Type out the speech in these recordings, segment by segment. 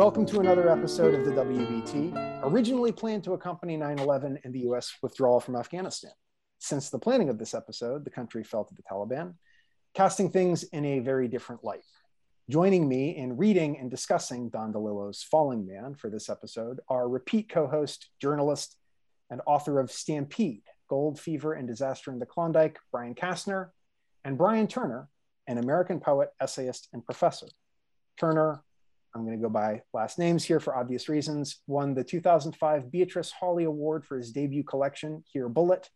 Welcome to another episode of the WBT, originally planned to accompany 9 11 and the US withdrawal from Afghanistan. Since the planning of this episode, the country fell to the Taliban, casting things in a very different light. Joining me in reading and discussing Don DeLillo's Falling Man for this episode are repeat co host, journalist, and author of Stampede Gold, Fever, and Disaster in the Klondike, Brian Castner, and Brian Turner, an American poet, essayist, and professor. Turner I'm going to go by last names here for obvious reasons, won the 2005 Beatrice Hawley Award for his debut collection, Here Bullet,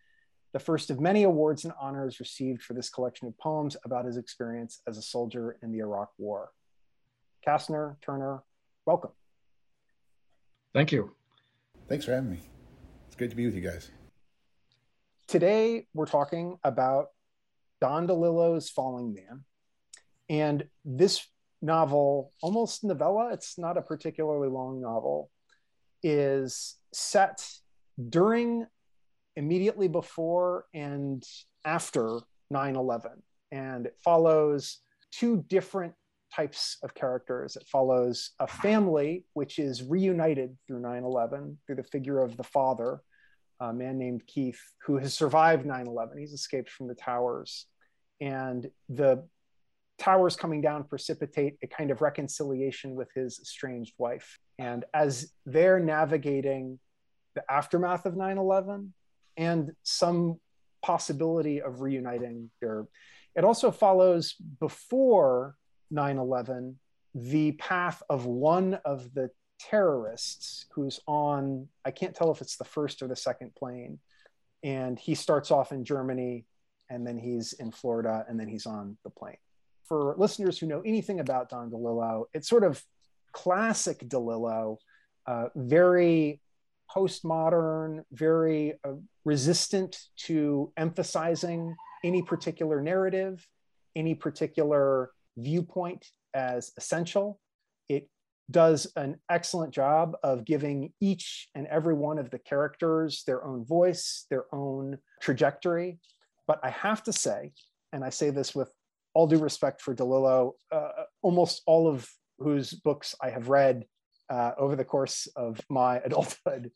the first of many awards and honors received for this collection of poems about his experience as a soldier in the Iraq War. Castner, Turner, welcome. Thank you. Thanks for having me. It's great to be with you guys. Today, we're talking about Don DeLillo's Falling Man. And this novel, almost novella, it's not a particularly long novel, is set during, immediately before, and after 9 11. And it follows two different types of characters. It follows a family which is reunited through 9 11 through the figure of the father, a man named Keith, who has survived 9 11. He's escaped from the towers. And the towers coming down precipitate a kind of reconciliation with his estranged wife. And as they're navigating the aftermath of 9 11 and some possibility of reuniting their, it also follows before 9 11 the path of one of the terrorists who's on, I can't tell if it's the first or the second plane. And he starts off in Germany and then he's in Florida and then he's on the plane for listeners who know anything about Don DeLillo, it's sort of classic DeLillo, uh, very postmodern, very uh, resistant to emphasizing any particular narrative, any particular viewpoint as essential. It does an excellent job of giving each and every one of the characters their own voice, their own trajectory. But I have to say, and I say this with all due respect for DeLillo, uh, almost all of whose books I have read uh, over the course of my adulthood,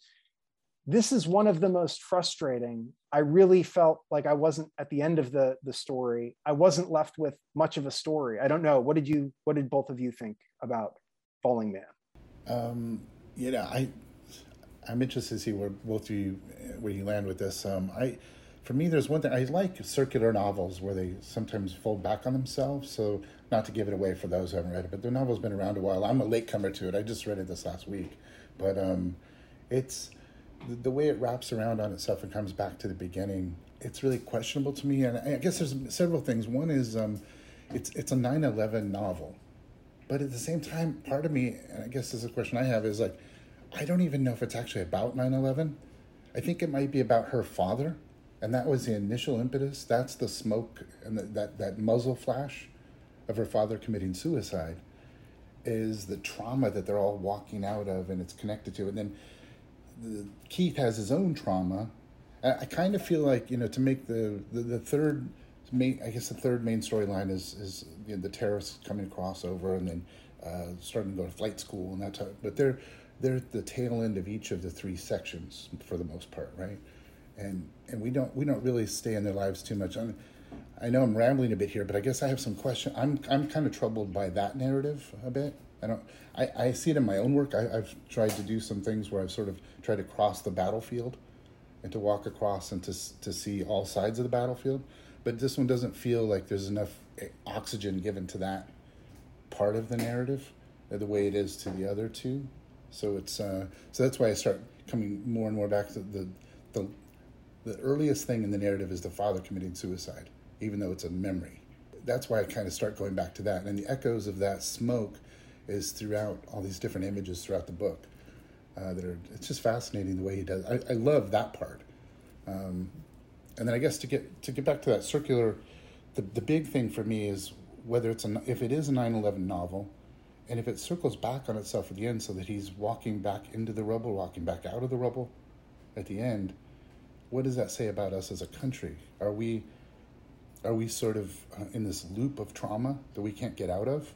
this is one of the most frustrating. I really felt like I wasn't at the end of the the story. I wasn't left with much of a story. I don't know. What did you? What did both of you think about Falling Man? Um, you know, I I'm interested to see where both of you where you land with this. Um, I for me, there's one thing I like circular novels where they sometimes fold back on themselves. So, not to give it away for those who haven't read it, but the novel's been around a while. I'm a latecomer to it. I just read it this last week, but um, it's the, the way it wraps around on itself and comes back to the beginning. It's really questionable to me, and I guess there's several things. One is um, it's it's a 9/11 novel, but at the same time, part of me, and I guess this is a question I have, is like, I don't even know if it's actually about 9/11. I think it might be about her father and that was the initial impetus. That's the smoke and the, that that muzzle flash of her father committing suicide is the trauma that they're all walking out of, and it's connected to. And then the, Keith has his own trauma. I, I kind of feel like you know to make the the, the third main, I guess the third main storyline is is you know, the terrorists coming across over and then uh, starting to go to flight school and that type. But they're they're the tail end of each of the three sections for the most part, right? And and we don't we don't really stay in their lives too much. I'm, I know I'm rambling a bit here, but I guess I have some question. I'm I'm kind of troubled by that narrative a bit. I don't. I, I see it in my own work. I, I've tried to do some things where I've sort of tried to cross the battlefield, and to walk across and to to see all sides of the battlefield. But this one doesn't feel like there's enough eh, oxygen given to that part of the narrative, the way it is to the other two. So it's uh, so that's why I start coming more and more back to the the the earliest thing in the narrative is the father committing suicide, even though it's a memory. That's why I kind of start going back to that. And the echoes of that smoke is throughout all these different images throughout the book. Uh, that are it's just fascinating the way he does. I, I love that part. Um, and then I guess to get to get back to that circular, the the big thing for me is whether it's a if it is a 9/11 novel, and if it circles back on itself at the end, so that he's walking back into the rubble, walking back out of the rubble, at the end what does that say about us as a country? Are we are we sort of uh, in this loop of trauma that we can't get out of?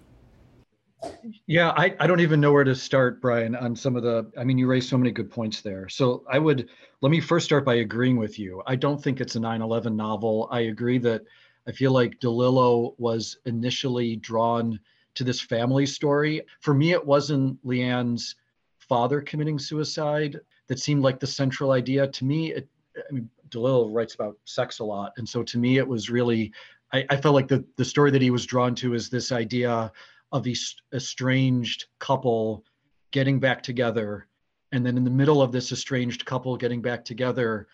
Yeah, I, I don't even know where to start, Brian, on some of the, I mean, you raised so many good points there. So I would, let me first start by agreeing with you. I don't think it's a 9 11 novel. I agree that I feel like DeLillo was initially drawn to this family story. For me, it wasn't Lianne's father committing suicide that seemed like the central idea. To me, it, I mean, DeLillo writes about sex a lot. And so to me, it was really, I, I felt like the, the story that he was drawn to is this idea of these estranged couple getting back together. And then in the middle of this estranged couple getting back together,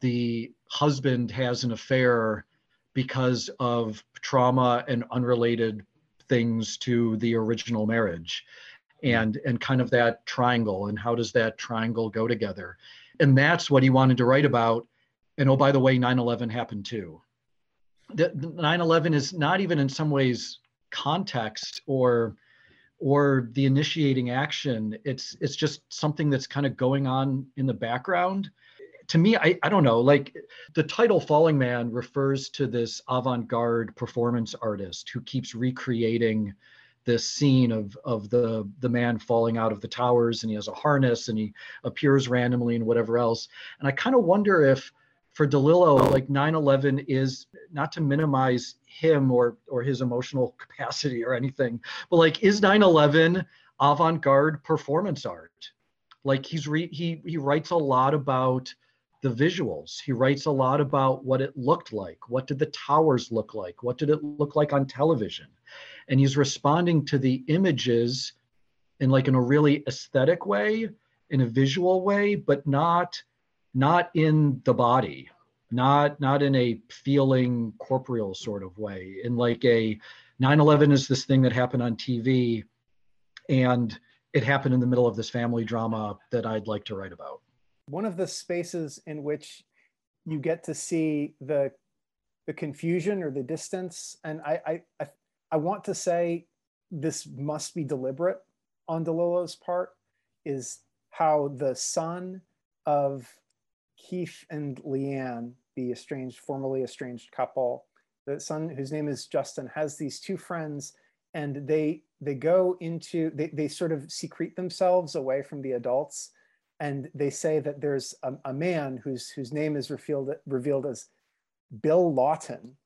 the husband has an affair because of trauma and unrelated things to the original marriage and and kind of that triangle and how does that triangle go together and that's what he wanted to write about. And oh by the way 9-11 happened too. The, 9-11 is not even in some ways context or or the initiating action. It's it's just something that's kind of going on in the background. To me I, I don't know like the title falling man refers to this avant-garde performance artist who keeps recreating this scene of of the the man falling out of the towers and he has a harness and he appears randomly and whatever else. And i kind of wonder if for delillo like 9-11 is not to minimize him or or his emotional capacity or anything but like is 9-11 avant-garde performance art? Like he's re- he he writes a lot about the visuals. He writes a lot about what it looked like. What did the towers look like? What did it look like on television? And he's responding to the images in like in a really aesthetic way in a visual way but not not in the body not not in a feeling corporeal sort of way. In like a 9-11 is this thing that happened on tv and it happened in the middle of this family drama that i'd like to write about one of the spaces in which you get to see the the confusion or the distance. And i i i want to say this must be deliberate on delillo's part is how the son of Keith and Lianne, the estranged, formerly estranged couple, the son whose name is Justin, has these two friends, and they they go into they, they sort of secrete themselves away from the adults, and they say that there's a, a man whose whose name is revealed revealed as Bill Lawton,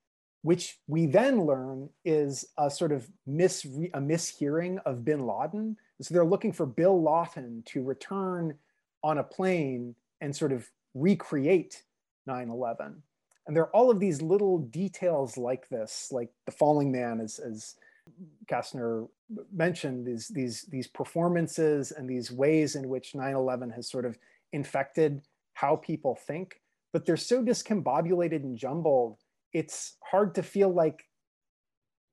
which we then learn is a sort of mis a mishearing of Bin Laden. So they're looking for Bill Lawton to return on a plane and sort of recreate 9-11 and there are all of these little details like this like the falling man as, as castner mentioned these, these, these performances and these ways in which 9-11 has sort of infected how people think but they're so discombobulated and jumbled it's hard to feel like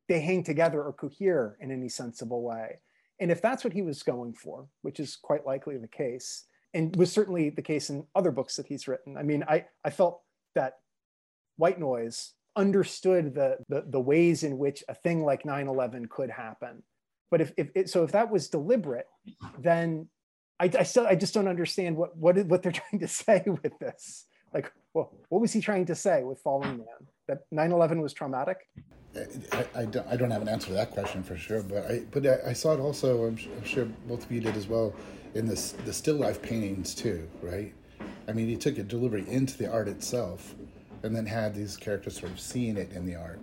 they hang together or cohere in any sensible way and if that's what he was going for which is quite likely the case and was certainly the case in other books that he's written. I mean, I, I felt that White Noise understood the, the, the ways in which a thing like 9-11 could happen. But if, if it, so if that was deliberate, then I, I still I just don't understand what what what they're trying to say with this. Like, well, what was he trying to say with Falling Man? That 9/11 was traumatic? I, I, don't, I don't have an answer to that question for sure, but I but I, I saw it also. I'm, I'm sure both of you did as well in this the still life paintings too, right? I mean, he took a delivery into the art itself and then had these characters sort of seeing it in the art.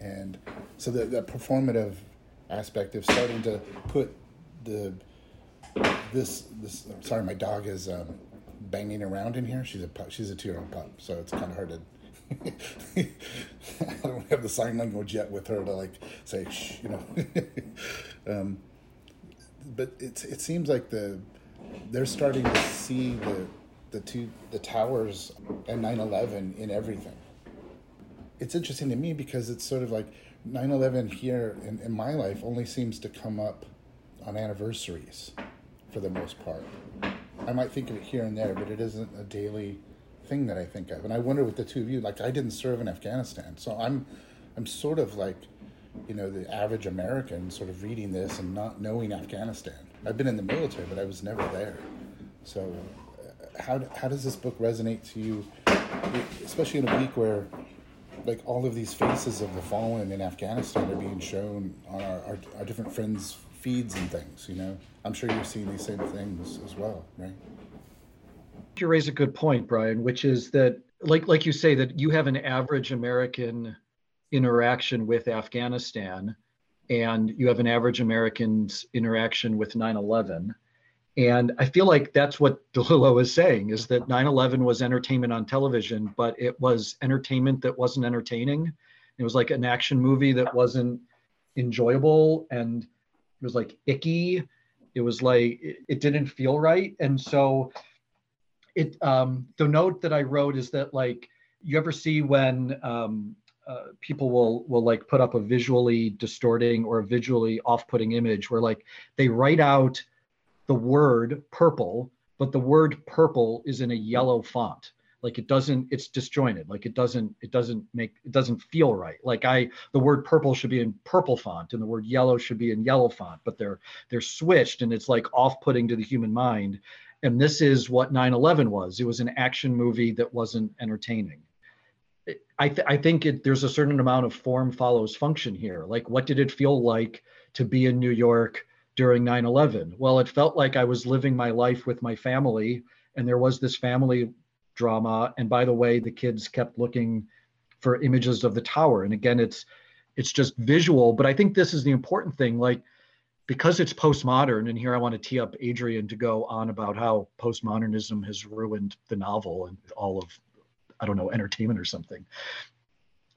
And so the, the performative aspect of starting to put the this this sorry my dog is um, banging around in here she's a pup, she's a two year old pup so it's kind of hard to I don't have the sign language yet with her to like say shh you know um, but it it seems like the they're starting to see the the two the towers and 9/11 in everything. It's interesting to me because it's sort of like 9/11 here in, in my life only seems to come up on anniversaries for the most part. I might think of it here and there, but it isn't a daily thing that I think of. And I wonder with the two of you, like I didn't serve in Afghanistan, so I'm I'm sort of like you know, the average American sort of reading this and not knowing Afghanistan. I've been in the military, but I was never there. So, how, how does this book resonate to you, especially in a week where, like, all of these faces of the fallen in Afghanistan are being shown on our, our, our different friends' feeds and things. You know, I'm sure you're seeing these same things as well, right? You raise a good point, Brian, which is that, like like you say, that you have an average American interaction with Afghanistan, and you have an average American's interaction with 9/11. And I feel like that's what DeLillo is saying is that 9 11 was entertainment on television, but it was entertainment that wasn't entertaining. It was like an action movie that wasn't enjoyable and it was like icky. It was like, it, it didn't feel right. And so it, um, the note that I wrote is that like, you ever see when um, uh, people will will like put up a visually distorting or a visually off-putting image where like they write out the word purple, but the word purple is in a yellow font. Like it doesn't, it's disjointed. Like it doesn't, it doesn't make, it doesn't feel right. Like I, the word purple should be in purple font and the word yellow should be in yellow font, but they're, they're switched and it's like off putting to the human mind. And this is what 9 11 was. It was an action movie that wasn't entertaining. I, th- I think it, there's a certain amount of form follows function here. Like, what did it feel like to be in New York during 9 11? Well, it felt like I was living my life with my family, and there was this family drama. And by the way, the kids kept looking for images of the tower. And again, it's it's just visual. But I think this is the important thing. Like, because it's postmodern, and here I want to tee up Adrian to go on about how postmodernism has ruined the novel and all of, I don't know, entertainment or something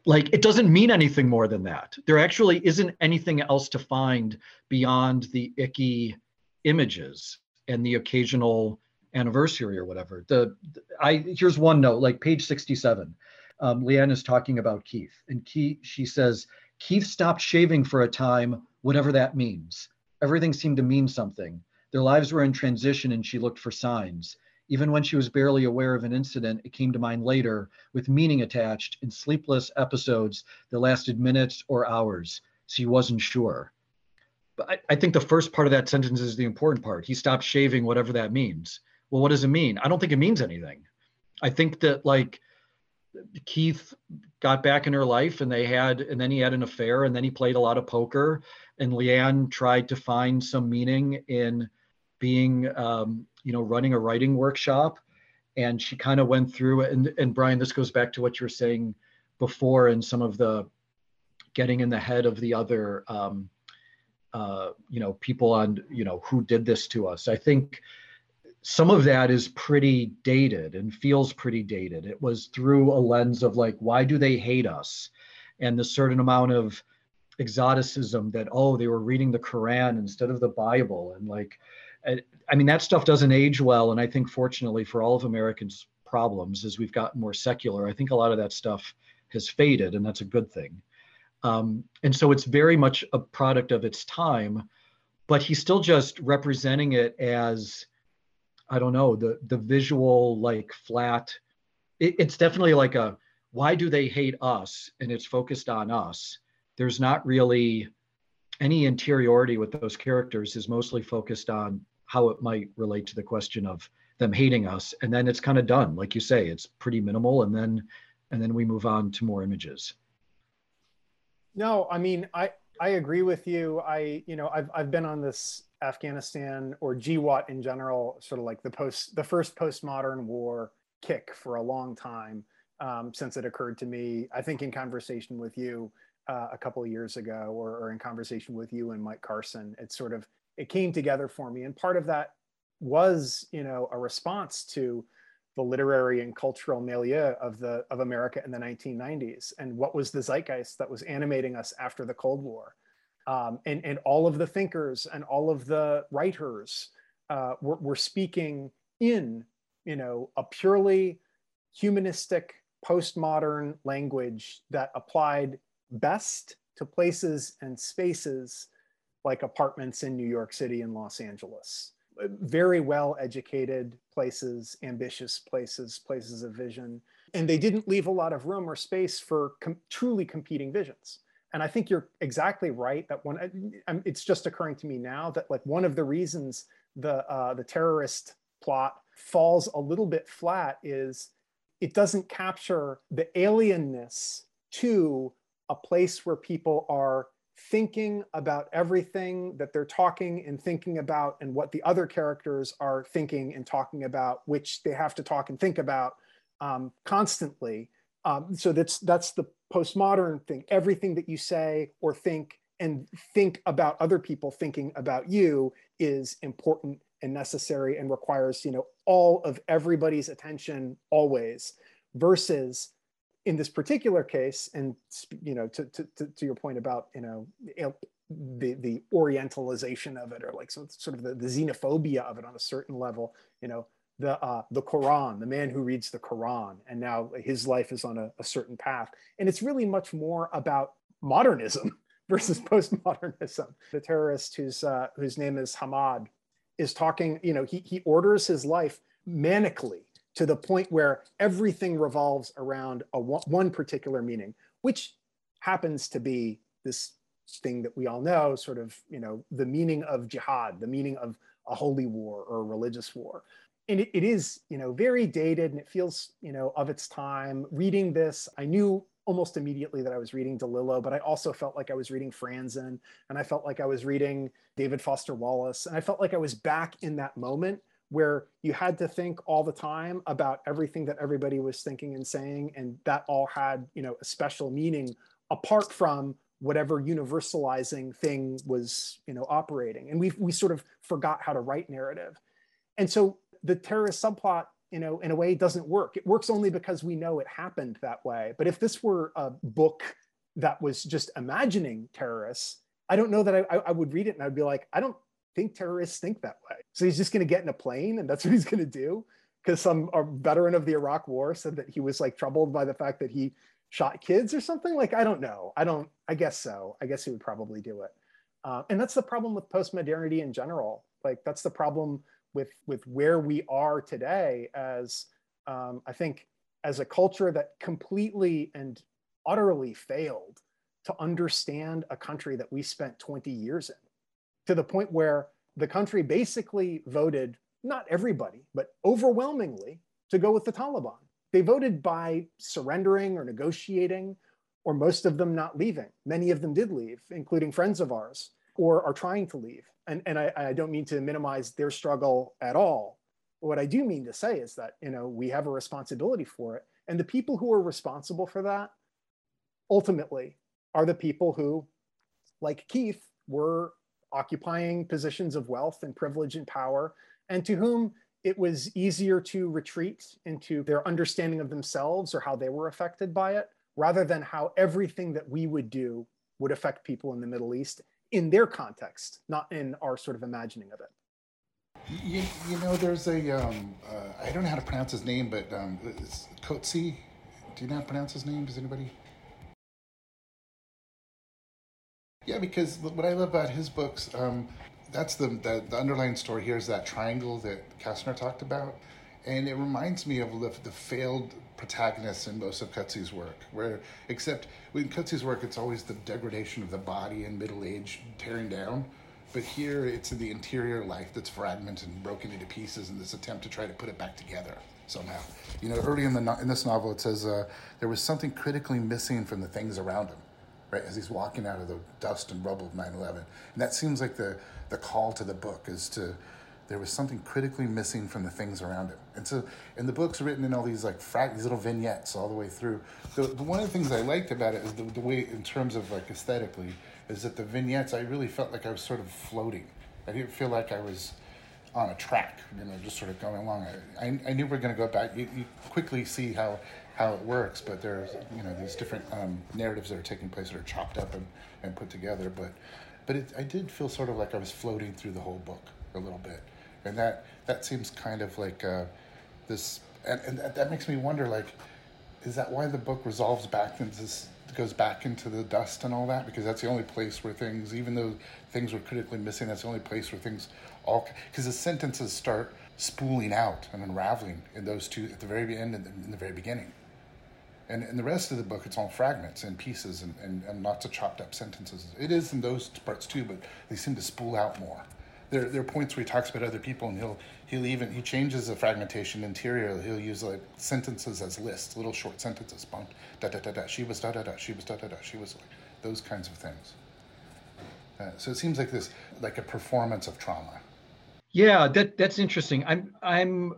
like it doesn't mean anything more than that. There actually isn't anything else to find beyond the icky images and the occasional anniversary or whatever. The i here's one note like page 67 um, lianne is talking about keith and keith she says keith stopped shaving for a time whatever that means. Everything seemed to mean something. Their lives were in transition and she looked for signs even when she was barely aware of an incident, it came to mind later with meaning attached in sleepless episodes that lasted minutes or hours. She wasn't sure. But I, I, think the first part of that sentence is the important part. He stopped shaving, whatever that means. Well, what does it mean? I don't think it means anything. I think that like Keith got back in her life and they had, and then he had an affair and then he played a lot of poker and Lianne tried to find some meaning in being um, you know running a writing workshop. And she kind of went through it and, and brian this goes back to what you were saying before and some of the getting in the head of the other um, uh, you know people on you know who did this to us. I think some of that is pretty dated and feels pretty dated. It was through a lens of like why do they hate us? And the certain amount of exoticism that oh they were reading the quran instead of the bible. And like I mean, that stuff doesn't age well. And I think, fortunately, for all of Americans' problems, as we've gotten more secular, I think a lot of that stuff has faded, and that's a good thing. Um, and so it's very much a product of its time, but he's still just representing it as, I don't know, the the visual like flat. It, it's definitely like a why do they hate us, and it's focused on us. There's not really any interiority with those characters. Is mostly focused on how it might relate to the question of them hating us and then it's kind of done. Like you say it's pretty minimal and then and then we move on to more images. No i mean i i agree with you. I you know i've, I've been on this afghanistan or GWOT in general sort of like the post the first postmodern war kick for a long time um, since it occurred to me. I think in conversation with you uh, a couple of years ago or, or in conversation with you and mike carson it sort of it came together for me. And part of that was, you know, a response to the literary and cultural milieu of the of America in the 1990s and what was the zeitgeist that was animating us after the Cold War. Um, and, and all of the thinkers and all of the writers uh, were, were speaking in, you know, a purely humanistic postmodern language that applied best to places and spaces like apartments in New York City and Los Angeles. Very well educated places, ambitious places, places of vision. And they didn't leave a lot of room or space for com- truly competing visions. And I think you're exactly right that one, it's just occurring to me now that like one of the reasons the, uh, the terrorist plot falls a little bit flat is it doesn't capture the alienness to a place where people are thinking about everything that they're talking and thinking about and what the other characters are thinking and talking about which they have to talk and think about um, constantly. Um, so that's that's the postmodern thing. Everything that you say or think and think about other people thinking about you is important and necessary and requires you know all of everybody's attention always versus in this particular case and you know to, to, to your point about you know the the orientalization of it or like so, sort of the, the xenophobia of it on a certain level you know the uh, the Quran, the man who reads the Quran, and now his life is on a, a certain path. And it's really much more about modernism versus postmodernism. The terrorist whose uh, whose name is Hammad is talking. You know, he he orders his life manically to the point where everything revolves around a one particular meaning, which happens to be this thing that we all know, sort of, you know, the meaning of jihad, the meaning of a holy war or a religious war. And it, it is, you know, very dated and it feels, you know, of its time. Reading this, I knew almost immediately that I was reading DeLillo, but I also felt like I was reading Franzen and I felt like I was reading David Foster Wallace. And I felt like I was back in that moment where you had to think all the time about everything that everybody was thinking and saying. And that all had, you know, a special meaning apart from whatever universalizing thing was, you know, operating. And we we sort of forgot how to write narrative. And so the terrorist subplot you know, in a way doesn't work. It works only because we know it happened that way. But if this were a book that was just imagining terrorists, I don't know that I, I would read it and I'd be like, I don't think terrorists think that way. So he's just going to get in a plane and that's what he's going to do. Because some veteran of the Iraq War said that he was like troubled by the fact that he shot kids or something. Like, I don't know. I don't, I guess so. I guess he would probably do it. Uh, and that's the problem with postmodernity in general. Like, that's the problem with with where we are today as um, I think as a culture that completely and utterly failed to understand a country that we spent 20 years in to the point where the country basically voted not everybody but overwhelmingly to go with the Taliban. They voted by surrendering or negotiating or most of them not leaving. Many of them did leave, including friends of ours, or are trying to leave and, and I, I don't mean to minimize their struggle at all. What I do mean to say is that, you know, we have a responsibility for it. And the people who are responsible for that ultimately are the people who, like Keith, were occupying positions of wealth and privilege and power, and to whom it was easier to retreat into their understanding of themselves or how they were affected by it, rather than how everything that we would do would affect people in the Middle East in their context, not in our sort of imagining of it. You, you know, there's a um, uh, I don't know how to pronounce his name, but um, it's Coetzee. Do you know how to pronounce his name? Does anybody? Yeah, because what I love about his books, um, that's the, the, the underlying story here is that triangle that Castner talked about, and it reminds me of the, the failed protagonists in most of Coetzee's work. Where, except in Coetzee's work, it's always the degradation of the body and middle age tearing down. But here, it's the interior life that's fragmented and broken into pieces in this attempt to try to put it back together somehow. You know, early in the in this novel, it says uh, there was something critically missing from the things around him, right? As he's walking out of the dust and rubble of 9/11, and that seems like the the call to the book is to there was something critically missing from the things around it. And so, and the book's written in all these like frag- these little vignettes all the way through. The, the, one of the things I liked about it is the, the way, in terms of like aesthetically, is that the vignettes I really felt like I was sort of floating. I didn't feel like I was on a track, you know, just sort of going along. I, I, I knew we are going to go back. You, you quickly see how how it works, but there's you know these different um, narratives that are taking place that are chopped up and, and put together. But but it, I did feel sort of like I was floating through the whole book a little bit and that that seems kind of like uh, this, and, and that makes me wonder, like, is that why the book resolves back into this, goes back into the dust and all that? Because that's the only place where things, even though things were critically missing, that's the only place where things all, because the sentences start spooling out and unraveling in those two at the very end and in the very beginning. And in the rest of the book, it's all fragments and pieces and, and, and lots of chopped up sentences. It is in those parts too, but they seem to spool out more there, there are points where he talks about other people and he'll he'll even he changes the fragmentation interior he'll use like sentences as lists little short sentences da da da da she was da da da she was da da da she was like those kinds of things Uh, so it seems like this, like a performance of trauma. Yeah, that that's interesting. I'm I'm.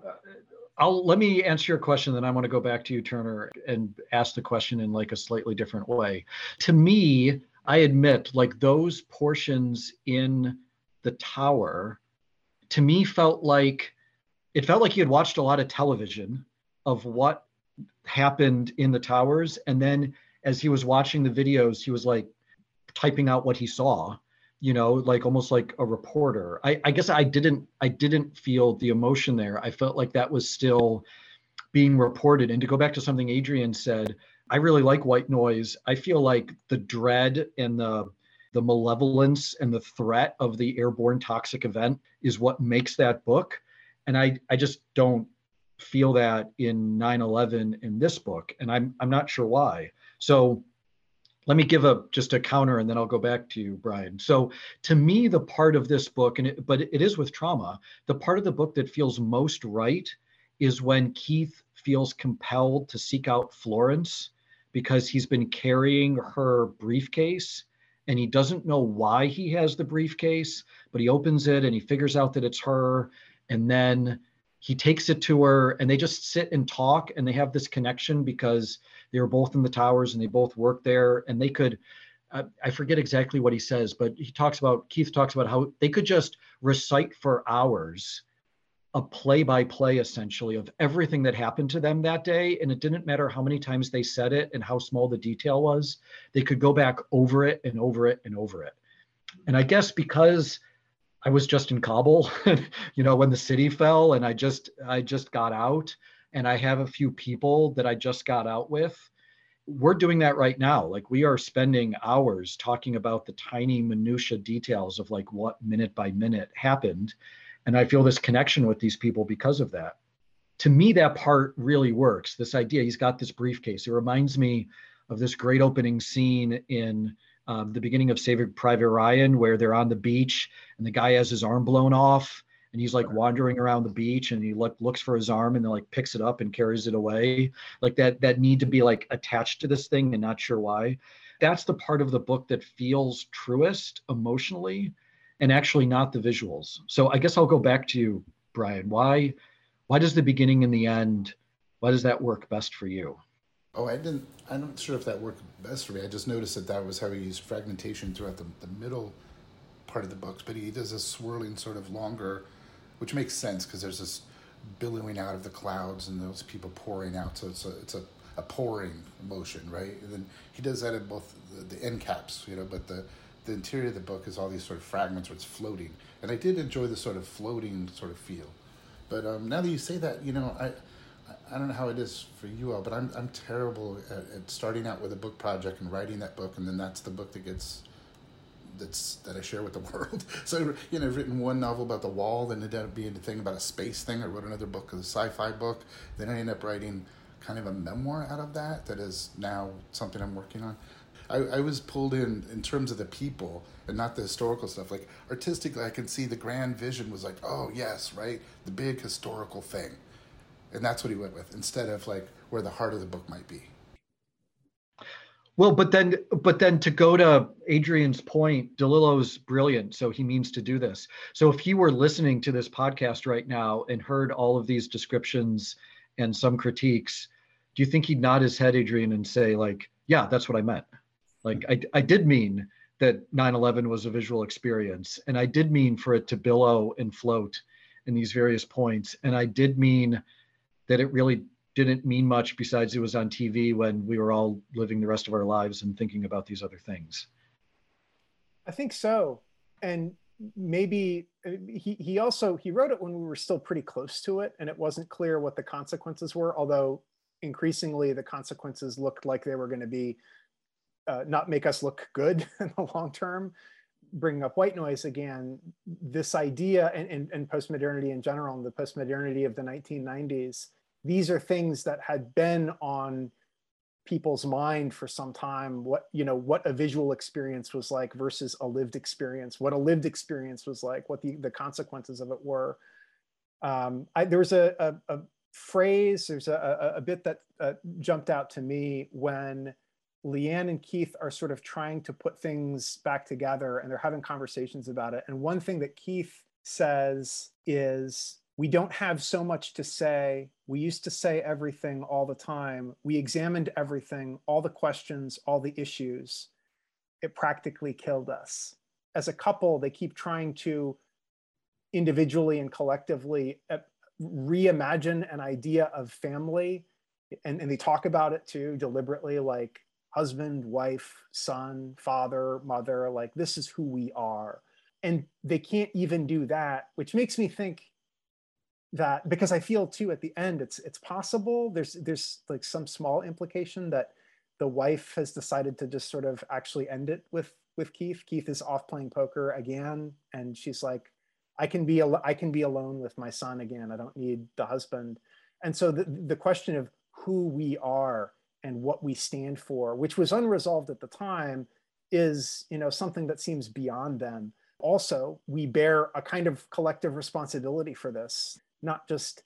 I'll let me answer your question. Then I want to go back to you, Turner, and ask the question in like a slightly different way. To me, I admit, like those portions in the tower, to me felt like it felt like he had watched a lot of television of what happened in the towers, and then as he was watching the videos, he was like typing out what he saw you know like almost like a reporter. I, I guess i didn't i didn't feel the emotion there. I felt like that was still being reported. And to go back to something adrian said i really like white noise. I feel like the dread and the the malevolence and the threat of the airborne toxic event is what makes that book. And i i just don't feel that in 9-11 in this book. And i'm i'm not sure why. So let me give a just a counter and then I'll go back to you, Brian. So to me, the part of this book, and it, but it is with trauma, the part of the book that feels most right is when Keith feels compelled to seek out Florence because he's been carrying her briefcase and he doesn't know why he has the briefcase, but he opens it and he figures out that it's her. And then he takes it to her and they just sit and talk and they have this connection because they were both in the towers and they both worked there and they could uh, i forget exactly what he says but he talks about keith talks about how they could just recite for hours a play by play essentially of everything that happened to them that day and it didn't matter how many times they said it and how small the detail was they could go back over it and over it and over it. And i guess because I was just in Kabul, you know, when the city fell, and I just I just got out, and I have a few people that I just got out with. We're doing that right now. Like we are spending hours talking about the tiny minutia details of like what minute by minute happened, and I feel this connection with these people because of that. To me, that part really works. This idea, he's got this briefcase. It reminds me of this great opening scene in um, the beginning of Saving Private Ryan, where they're on the beach and the guy has his arm blown off and he's like wandering around the beach and he look, looks for his arm and then like picks it up and carries it away. Like that that need to be like attached to this thing and not sure why. That's the part of the book that feels truest emotionally and actually not the visuals. So I guess I'll go back to you, Brian. Why why does the beginning and the end why does that work best for you? Oh, I didn't. I'm not sure if that worked best for me. I just noticed that that was how he used fragmentation throughout the, the middle part of the books, but he does a swirling sort of longer, which makes sense because there's this billowing out of the clouds and those people pouring out. So it's a it's a, a pouring motion, right? And then he does that in both the, the end caps, you know, but the the interior of the book is all these sort of fragments where it's floating. And I did enjoy the sort of floating sort of feel. But um, now that you say that, you know, I I don't know how it is for you all, but I'm I'm terrible at, at, starting out with a book project and writing that book, and then that's the book that gets that's that I share with the world. So you know, I've written one novel about the wall, then it ended up being a thing about a space thing. I wrote another book, a sci-fi book. Then I ended up writing kind of a memoir out of that. That is now something I'm working on. I, I was pulled in in terms of the people and not the historical stuff. Like artistically, I can see the grand vision was like, oh yes, right, the big historical thing and that's what he went with instead of like where the heart of the book might be. Well but then but then to go to adrian's point delillo's brilliant so he means to do this. So if he were listening to this podcast right now and heard all of these descriptions and some critiques do you think he'd nod his head adrian and say like yeah that's what i meant. Like i, I did mean that 9-11 was a visual experience and i did mean for it to billow and float in these various points and i did mean that it really didn't mean much besides it was on TV when we were all living the rest of our lives and thinking about these other things. I think so. And maybe uh, he, he also he wrote it when we were still pretty close to it and it wasn't clear what the consequences were although increasingly the consequences looked like they were going to be uh, not make us look good in the long term bringing up white noise again this idea and, and, and postmodernity in general and the postmodernity of the 1990s these are things that had been on people's mind for some time what you know what a visual experience was like versus a lived experience what a lived experience was like what the, the consequences of it were um, I, there was a, a, a phrase there's a, a, bit that uh, jumped out to me when Lianne and Keith are sort of trying to put things back together and they're having conversations about it. And one thing that Keith says is, We don't have so much to say. We used to say everything all the time. We examined everything, all the questions, all the issues. It practically killed us. As a couple, they keep trying to individually and collectively uh, reimagine an idea of family and, and they talk about it too deliberately like husband wife son father mother like this is who we are and they can't even do that which makes me think that because i feel too at the end it's it's possible there's there's like some small implication that the wife has decided to just sort of actually end it with with keith keith is off playing poker again and she's like I can be al- I can be alone with my son again. I don't need the husband. And so the, the question of who we are and what we stand for, which was unresolved at the time, is you know something that seems beyond them. Also, we bear a kind of collective responsibility for this, not just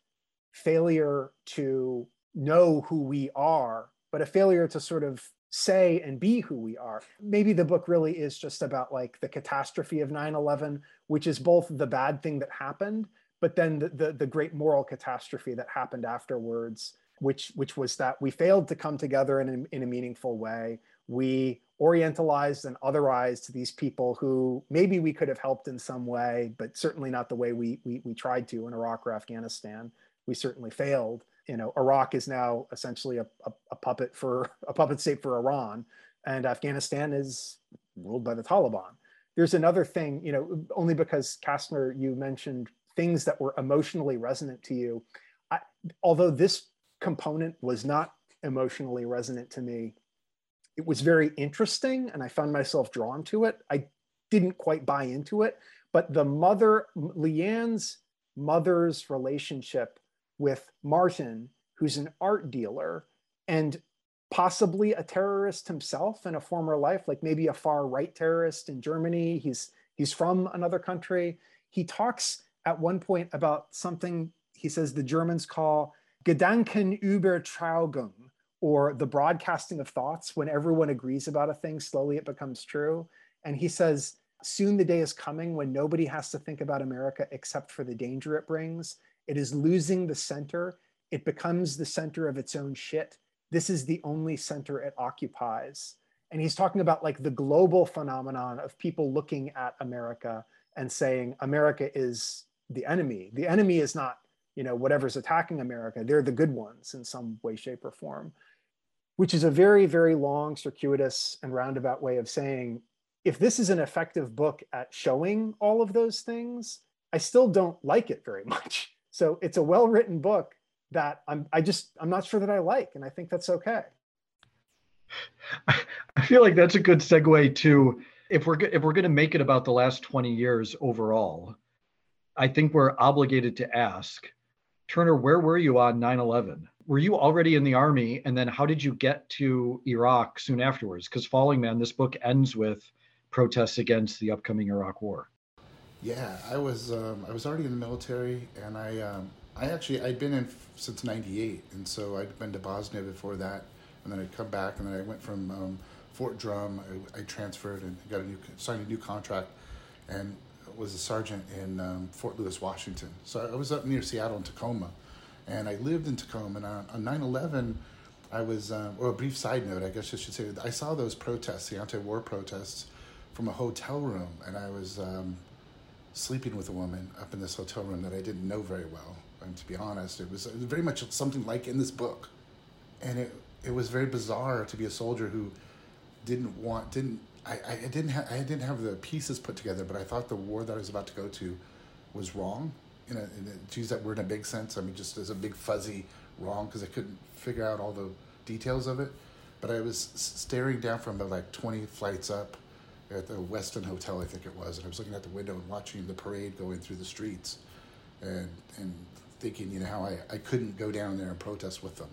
failure to know who we are, but a failure to sort of say and be who we are. Maybe the book really is just about like the catastrophe of 9/11, which is both the bad thing that happened, but then the, the, the great moral catastrophe that happened afterwards, which which was that we failed to come together in a, in a meaningful way. We orientalized and otherized to these people who maybe we could have helped in some way, but certainly not the way we, we, we tried to in Iraq or Afghanistan. We certainly failed you know, Iraq is now essentially a, a, a, puppet for a puppet state for Iran, and Afghanistan is ruled by the Taliban. There's another thing, you know, only because Castner, you mentioned things that were emotionally resonant to you. I, although this component was not emotionally resonant to me, it was very interesting, and I found myself drawn to it. I didn't quite buy into it, but the mother, Lianne's mother's relationship with Martin, who's an art dealer and possibly a terrorist himself in a former life, like maybe a far right terrorist in Germany. He's he's from another country. He talks at one point about something he says the Germans call Gedankenübertragung, or the broadcasting of thoughts. When everyone agrees about a thing, slowly it becomes true. And he says, soon the day is coming when nobody has to think about America except for the danger it brings. It is losing the center. It becomes the center of its own shit. This is the only center it occupies. And he's talking about like the global phenomenon of people looking at America and saying America is the enemy. The enemy is not, you know, whatever's attacking America. They're the good ones in some way, shape, or form, which is a very, very long, circuitous, and roundabout way of saying if this is an effective book at showing all of those things, I still don't like it very much. So it's a well-written book that I'm I just I'm not sure that I like, and I think that's okay. I feel like that's a good segue to if we're if we're going to make it about the last 20 years overall. I think we're obligated to ask Turner, where were you on 9/11? Were you already in the army, and then how did you get to Iraq soon afterwards? Because Falling Man, this book ends with protests against the upcoming Iraq War. Yeah, I was um, I was already in the military, and I um, I actually I'd been in since '98, and so I'd been to Bosnia before that, and then I'd come back, and then I went from um, Fort Drum. I, I, transferred and got a new signed a new contract, and was a sergeant in um, Fort Lewis, Washington. So I was up near Seattle and Tacoma, and I lived in Tacoma. And on, on 9/11, I was um, or a brief side note, I guess I should say, I saw those protests, the anti-war protests, from a hotel room, and I was um, sleeping with a woman up in this hotel room that I didn't know very well. And to be honest, it was very much something like in this book. And it, it was very bizarre to be a soldier who didn't want, didn't, I, I didn't have, I didn't have the pieces put together, but I thought the war that I was about to go to was wrong. In a, in a, to use that word in a big sense, I mean, just as a big fuzzy wrong because I couldn't figure out all the details of it. But I was staring down from about like 20 flights up at the Westin Hotel, I think it was, and I was looking out the window and watching the parade going through the streets, and and thinking, you know, how I, I couldn't go down there and protest with them,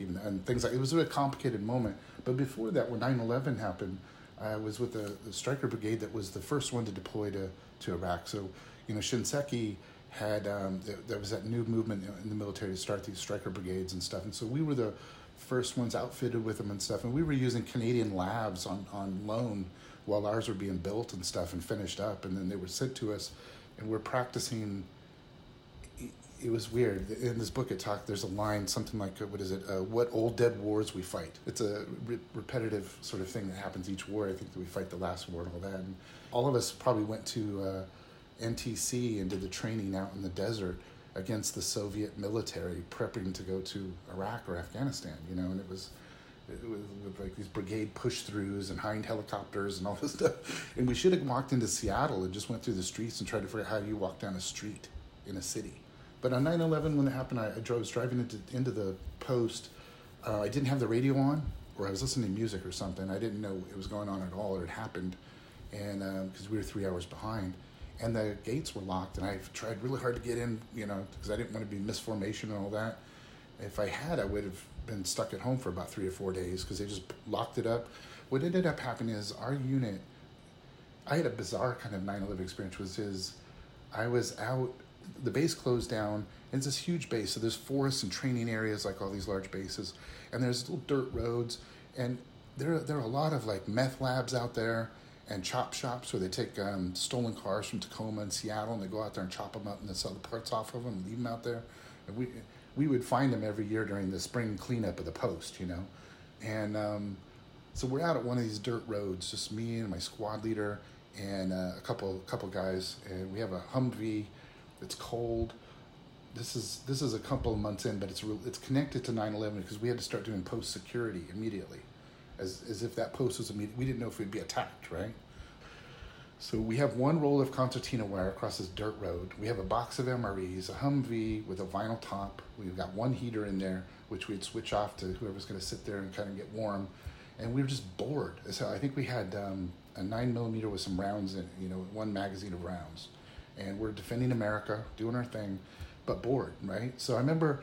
even and things like it was a complicated moment. But before that, when 9/11 happened, I was with the, the Stryker Brigade that was the first one to deploy to to Iraq. So, you know, Shinseki had um, there, there was that new movement in the military to start these Stryker brigades and stuff, and so we were the first ones outfitted with them and stuff. And we were using Canadian LAVs on, on loan while ours were being built and stuff and finished up. And then they were sent to us, and we're practicing. It was weird. In this book, it talked. There's a line, something like, "What is it? Uh, what old dead wars we fight?" It's a re- repetitive sort of thing that happens each war. I think that we fight the last war and all that. And all of us probably went to uh, NTC and did the training out in the desert against the Soviet military prepping to go to Iraq or Afghanistan, you know, and it was it was like these brigade push throughs and Hind helicopters and all this stuff. And we should have walked into Seattle and just went through the streets and tried to figure out how you walk down a street in a city. But on 9 11, when it happened, I, I drove, was driving into, into the post. Uh, I didn't have the radio on, or I was listening to music or something. I didn't know it was going on at all or it happened. And because uh, we were three hours behind and the gates were locked and i tried really hard to get in you know because i didn't want to be misformation and all that. If i had i would have been stuck at home for about three or four days because they just locked it up. What ended up happening is our unit i had a bizarre kind of 9-11 experience which is i was out the base closed down and it's this huge base so there's forests and training areas like all these large bases and there's little dirt roads and there, there are a lot of like meth labs out there and chop shops where they take um, stolen cars from Tacoma and Seattle and they go out there and chop them up and then sell the parts off of them and leave them out there. And we we would find them every year during the spring cleanup of the post, you know, and um, so we're out at one of these dirt roads, just me and my squad leader and uh, a couple couple guys, and we have a Humvee. It's cold. This is this is a couple of months in, but it's real, it's connected to 9/11 because we had to start doing post security immediately as, as if that post was immediate. We didn't know if we'd be attacked, right? So we have one roll of concertina wire across this dirt road. We have a box of MREs, a Humvee with a vinyl top. We've got one heater in there, which we'd switch off to whoever's going to sit there and kind of get warm. And we were just bored. So I think we had um, a nine millimeter with some rounds in, you know, one magazine of rounds. And we're defending America, doing our thing, but bored, right? So I remember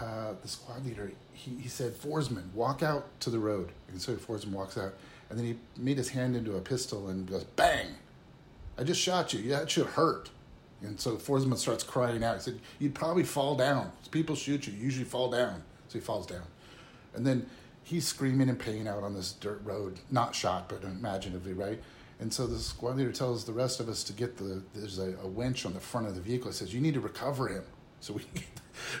uh, the squad leader, he, he said, Forsman, walk out to the road. And so Forsman walks out. And then he made his hand into a pistol and goes, bang! I just shot you. Yeah, it should hurt. And so Forsman starts crying out. He said, You'd probably fall down. People shoot you, you usually fall down. So he falls down. And then he's screaming in pain out on this dirt road, not shot, but imaginatively, right? And so the squad leader tells the rest of us to get the, there's a, a winch on the front of the vehicle. He says, You need to recover him. So we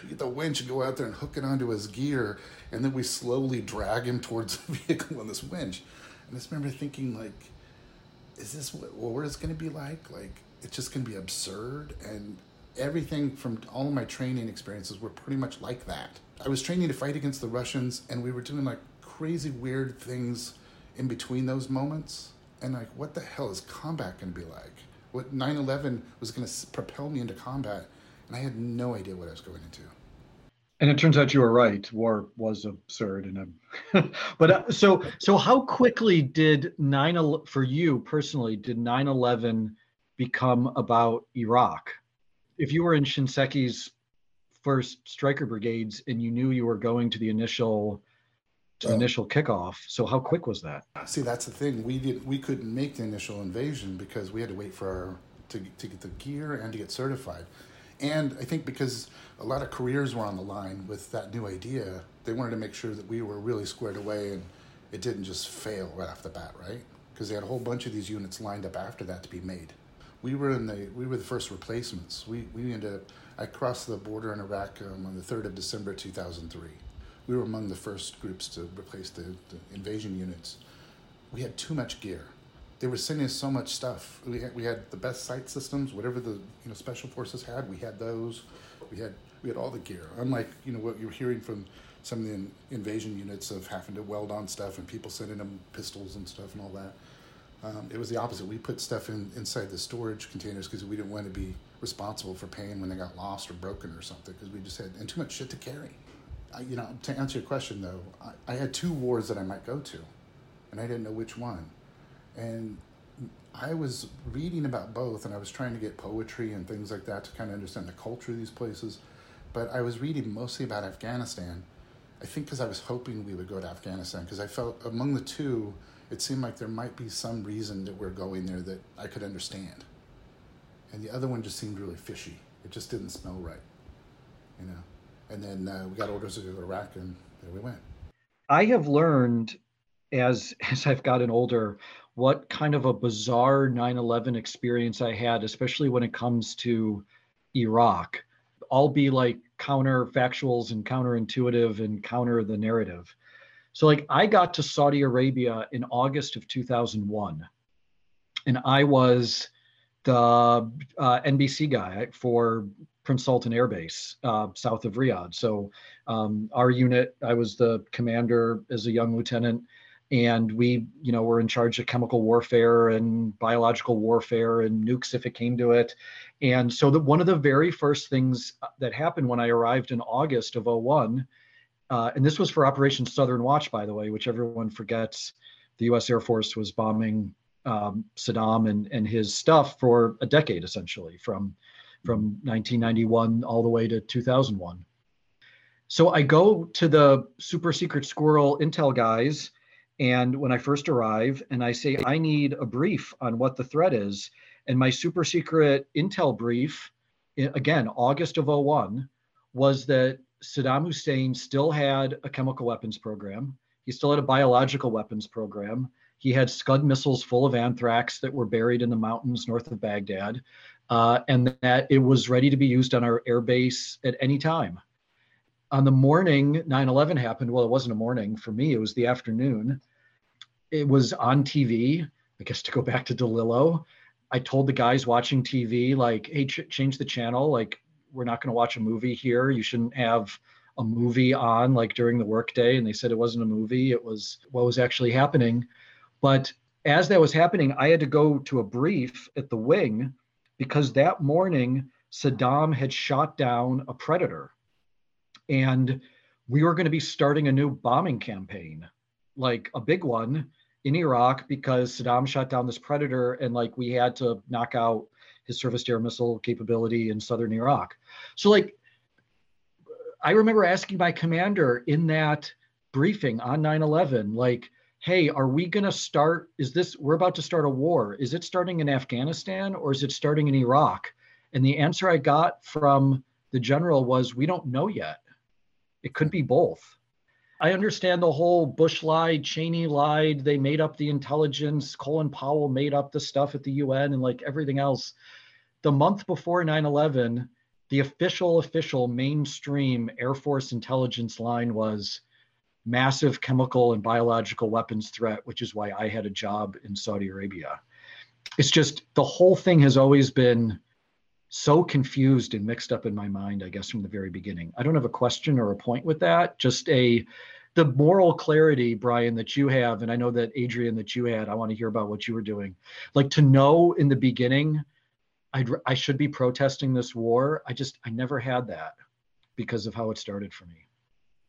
we get the winch and go out there and hook it onto his gear, and then we slowly drag him towards the vehicle on this winch. And I just remember thinking, like, is this what war is going to be like? Like, it's just going to be absurd. And everything from all of my training experiences were pretty much like that. I was training to fight against the Russians, and we were doing like crazy, weird things in between those moments. And like, what the hell is combat going to be like? What 9 11 was going to propel me into combat and I had no idea what I was going into. And it turns out you were right. War was absurd, and but uh, so so how quickly did nine for you personally did 9/11 become about Iraq? If you were in Shinseki's first Stryker brigades and you knew you were going to the initial to the initial kickoff, so how quick was that? See, that's the thing. We did we couldn't make the initial invasion because we had to wait for our to to get the gear and to get certified. And I think because a lot of careers were on the line with that new idea, they wanted to make sure that we were really squared away and it didn't just fail right off the bat, right? Because they had a whole bunch of these units lined up after that to be made. We were in the we were the first replacements. We we ended up I crossed the border in Iraq um, on the third of December two thousand three. We were among the first groups to replace the, the invasion units. We had too much gear they were sending us so much stuff. We had, we had the best sight systems, whatever the you know special forces had. We had those. We had we had all the gear. Unlike you know what you're hearing from some of the in, invasion units of having to weld on stuff and people sending them pistols and stuff and all that. Um, it was the opposite. We put stuff in inside the storage containers because we didn't want to be responsible for paying when they got lost or broken or something because we just had and too much shit to carry. I, you know, to answer your question though, I, I had two wars that I might go to, and I didn't know which one and I was reading about both, and I was trying to get poetry and things like that to kind of understand the culture of these places. But I was reading mostly about Afghanistan. I think because I was hoping we would go to Afghanistan, because I felt among the two, it seemed like there might be some reason that we're going there that I could understand. And the other one just seemed really fishy. It just didn't smell right, you know. And then uh, we got orders to go to Iraq, and there we went. I have learned as as I've gotten older what kind of a bizarre 9/11 experience I had, especially when it comes to Iraq. I'll be like counterfactuals and counterintuitive and counter the narrative. So like I got to Saudi Arabia in August of 2001 and I was the uh, NBC guy for Prince Sultan Air Base uh, south of Riyadh. So um, our unit, I was the commander as a young lieutenant, and we, you know, were in charge of chemical warfare and biological warfare and nukes if it came to it. And so that one of the very first things uh, that happened when I arrived in August of 01, uh, and this was for Operation Southern Watch, by the way, which everyone forgets. The U.S. Air Force was bombing um, Saddam and, and his stuff for a decade, essentially, from from 1991 all the way to 2001. So I go to the super secret squirrel intel guys, and when I first arrive, and I say I need a brief on what the threat is, and my super secret intel brief, again August of 01, was that Saddam Hussein still had a chemical weapons program. He still had a biological weapons program. He had Scud missiles full of anthrax that were buried in the mountains north of Baghdad, uh, and that it was ready to be used on our air base at any time. On the morning 9 11 happened, well, it wasn't a morning for me, it was the afternoon. It was on TV, I guess to go back to DeLillo. I told the guys watching TV, like, hey, ch- change the channel. Like, we're not going to watch a movie here. You shouldn't have a movie on like during the workday. And they said it wasn't a movie, it was what was actually happening. But as that was happening, I had to go to a brief at the wing because that morning Saddam had shot down a predator. And we were going to be starting a new bombing campaign, like a big one in Iraq, because Saddam shot down this predator and like we had to knock out his surface air missile capability in southern Iraq. So, like, I remember asking my commander in that briefing on 9 11, like, hey, are we going to start? Is this, we're about to start a war. Is it starting in Afghanistan or is it starting in Iraq? And the answer I got from the general was, we don't know yet. It could be both. I understand the whole Bush lied, Cheney lied, they made up the intelligence, Colin Powell made up the stuff at the UN and like everything else. The month before 9 11, the official, official mainstream Air Force intelligence line was massive chemical and biological weapons threat, which is why I had a job in Saudi Arabia. It's just the whole thing has always been so confused and mixed up in my mind, I guess, from the very beginning. I don't have a question or a point with that, just a the moral clarity, Brian, that you have, and I know that Adrian that you had, I want to hear about what you were doing. Like to know in the beginning, I'd, I should be protesting this war. I just, I never had that because of how it started for me.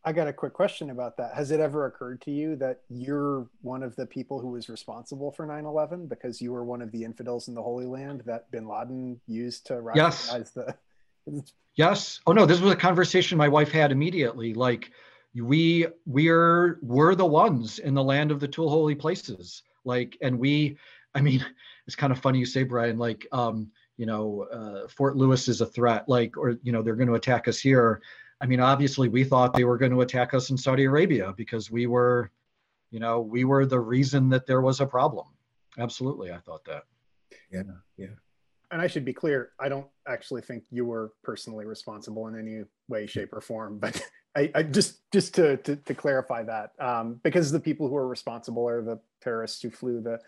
I got a quick question about that. Has it ever occurred to you that you're one of the people who was responsible for 9/11 because you were one of the infidels in the Holy Land that Bin Laden used to radicalize yes. the? Yes. Oh no, this was a conversation my wife had immediately. Like, we we're we're the ones in the land of the two holy places. Like, and we, I mean, it's kind of funny you say, Brian. Like, um, you know, uh, Fort Lewis is a threat. Like, or you know, they're going to attack us here I mean, obviously, we thought they were going to attack us in Saudi Arabia because we were, you know, we were the reason that there was a problem. Absolutely, I thought that. Yeah, yeah. And I should be clear, I don't actually think you were personally responsible in any way, shape, or form. But I, I just just to, to, to clarify that, um, because the people who are responsible are the terrorists who flew the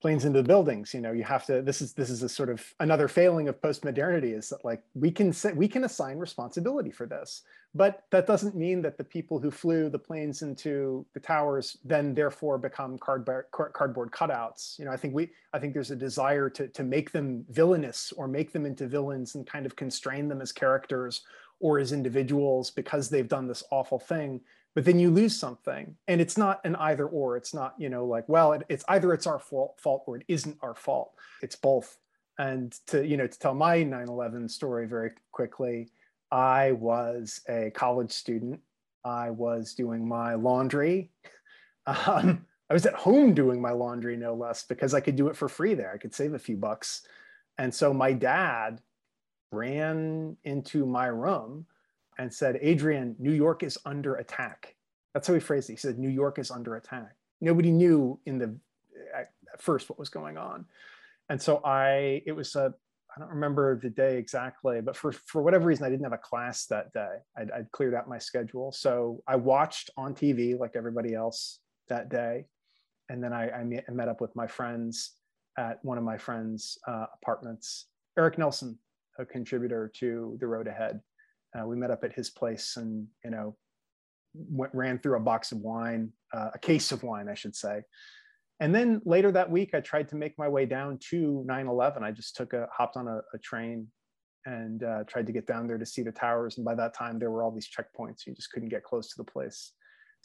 planes into the buildings you know you have to this is this is a sort of another failing of postmodernity is that like we can say we can assign responsibility for this but that doesn't mean that the people who flew the planes into the towers then therefore become cardboard cardboard cutouts. You know i think we i think there's a desire to to make them villainous or make them into villains and kind of constrain them as characters or as individuals because they've done this awful thing but then you lose something and it's not an either or it's not you know like well it, it's either it's our fault, fault or it isn't our fault. It's both. And to you know to tell my 9-11 story very quickly i was a college student. I was doing my laundry. Um, i was at home doing my laundry no less because i could do it for free there. I could save a few bucks. And so my dad ran into my room and said, Adrian, New York is under attack. That's how he phrased it. He said, New York is under attack. Nobody knew in the at first what was going on. And so I, it was a, I don't remember the day exactly, but for, for whatever reason, I didn't have a class that day. I'd, I'd cleared out my schedule. So I watched on TV like everybody else that day. And then I, I met up with my friends at one of my friends' uh, apartments. Eric Nelson, a contributor to The Road Ahead. Uh, we met up at his place and, you know, went, ran through a box of wine, uh, a case of wine, I should say. And then later that week, I tried to make my way down to 9/11. I just took a hopped on a, a train and uh, tried to get down there to see the towers. And by that time, there were all these checkpoints. You just couldn't get close to the place.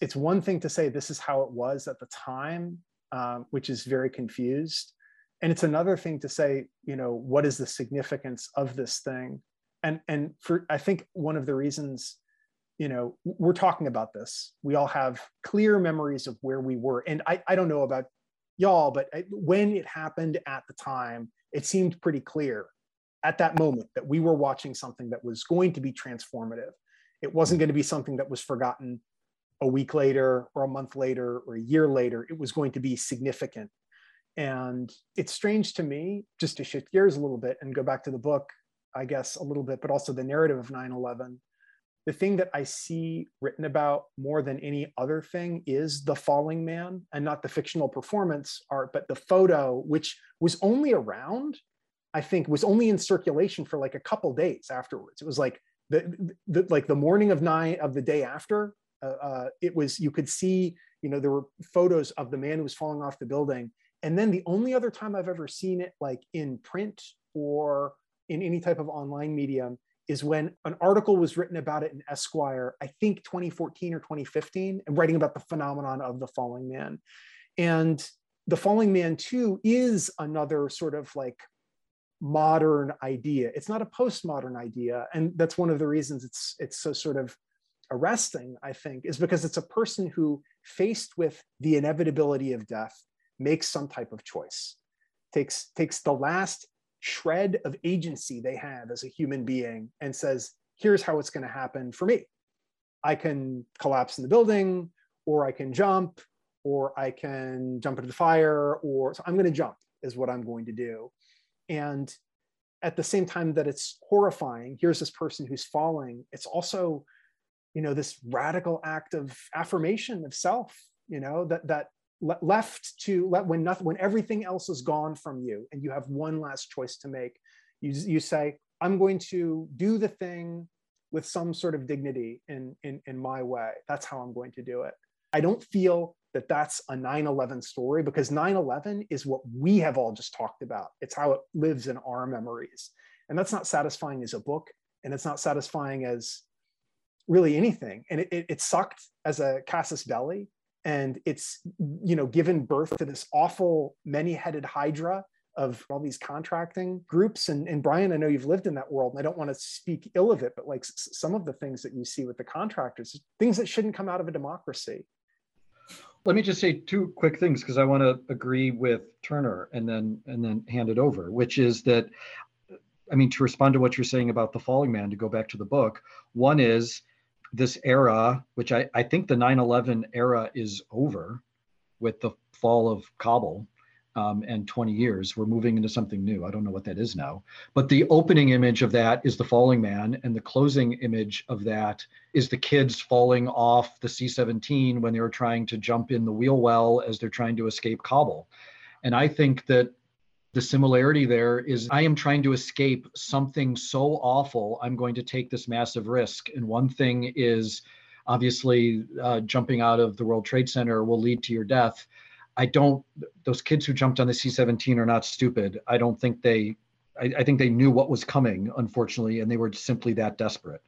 It's one thing to say this is how it was at the time, um, which is very confused. And it's another thing to say, you know, what is the significance of this thing? And and for I think one of the reasons you know we're talking about this we all have clear memories of where we were. And i, I don't know about y'all but when it happened at the time it seemed pretty clear at that moment that we were watching something that was going to be transformative. It wasn't going to be something that was forgotten a week later or a month later or a year later. It was going to be significant. And it's strange to me just to shift gears a little bit and go back to the book i guess a little bit but also the narrative of 9-11 the thing that I see written about more than any other thing is the falling man and not the fictional performance art, but the photo, which was only around, I think was only in circulation for like a couple days afterwards. It was like the, the like the morning of nine of the day after. Uh, uh, it was you could see you know there were photos of the man who was falling off the building, and then the only other time I've ever seen it like in print or in any type of online medium is when an article was written about it in Esquire, I think 2014 or 2015, and writing about the phenomenon of the falling man. And the falling man, too, is another sort of like modern idea. It's not a postmodern idea. And that's one of the reasons it's it's so sort of arresting, I think, is because it's a person who, faced with the inevitability of death, makes some type of choice, takes, takes the last shred of agency they have as a human being and says, here's how it's going to happen for me. I can collapse in the building, or I can jump, or I can jump into the fire, or so I'm going to jump, is what I'm going to do. And at the same time that it's horrifying, here's this person who's falling, it's also, you know, this radical act of affirmation of self, you know, that that left to let when nothing when everything else is gone from you and you have one last choice to make you, you say i'm going to do the thing with some sort of dignity in, in in my way. That's how i'm going to do it. I don't feel that that's a 9-11 story because 9-11 is what we have all just talked about. It's how it lives in our memories. And that's not satisfying as a book and it's not satisfying as really anything. And it, it, it sucked as a casus belli and it's you know given birth to this awful many-headed hydra of all these contracting groups. And, and brian i know you've lived in that world and i don't want to speak ill of it but like s- some of the things that you see with the contractors things that shouldn't come out of a democracy. Let me just say two quick things because i want to agree with turner and then and then hand it over which is that i mean to respond to what you're saying about the falling man to go back to the book one is this era, which I, I think the 9 11 era is over with the fall of Kabul um, and 20 years. We're moving into something new. I don't know what that is now. But the opening image of that is the falling man, and the closing image of that is the kids falling off the C 17 when they were trying to jump in the wheel well as they're trying to escape Kabul. And I think that the similarity there is I am trying to escape something so awful. I'm going to take this massive risk. And one thing is obviously uh, jumping out of the World Trade Center will lead to your death. I don't, those kids who jumped on the C 17 are not stupid. I don't think they, I, I think they knew what was coming, unfortunately, and they were simply that desperate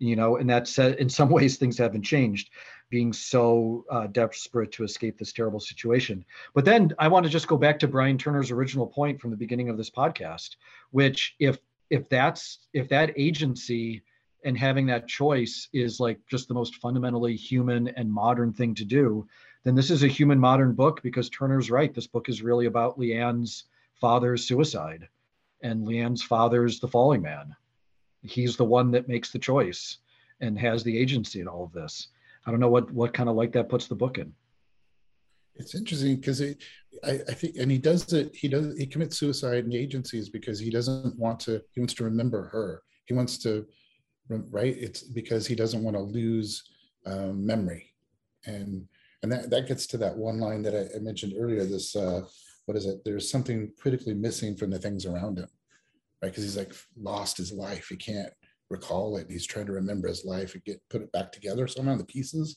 you know and that said, in some ways things haven't changed being so uh, desperate to escape this terrible situation. But then i want to just go back to brian turner's original point from the beginning of this podcast which if if that's if that agency and having that choice is like just the most fundamentally human and modern thing to do then this is a human modern book because turner's right. This book is really about lianne's father's suicide and lianne's father's the falling man. He's the one that makes the choice and has the agency in all of this. I don't know what what kind of light that puts the book in. It's interesting because I, I think, and he does it. He does. He commits suicide in the agencies because he doesn't want to. He wants to remember her. He wants to, right? It's because he doesn't want to lose um, memory, and and that that gets to that one line that I, I mentioned earlier. This uh, what is it? There's something critically missing from the things around him, right? Because he's like lost his life. He can't recall it. He's trying to remember his life and get put it back together somehow the pieces.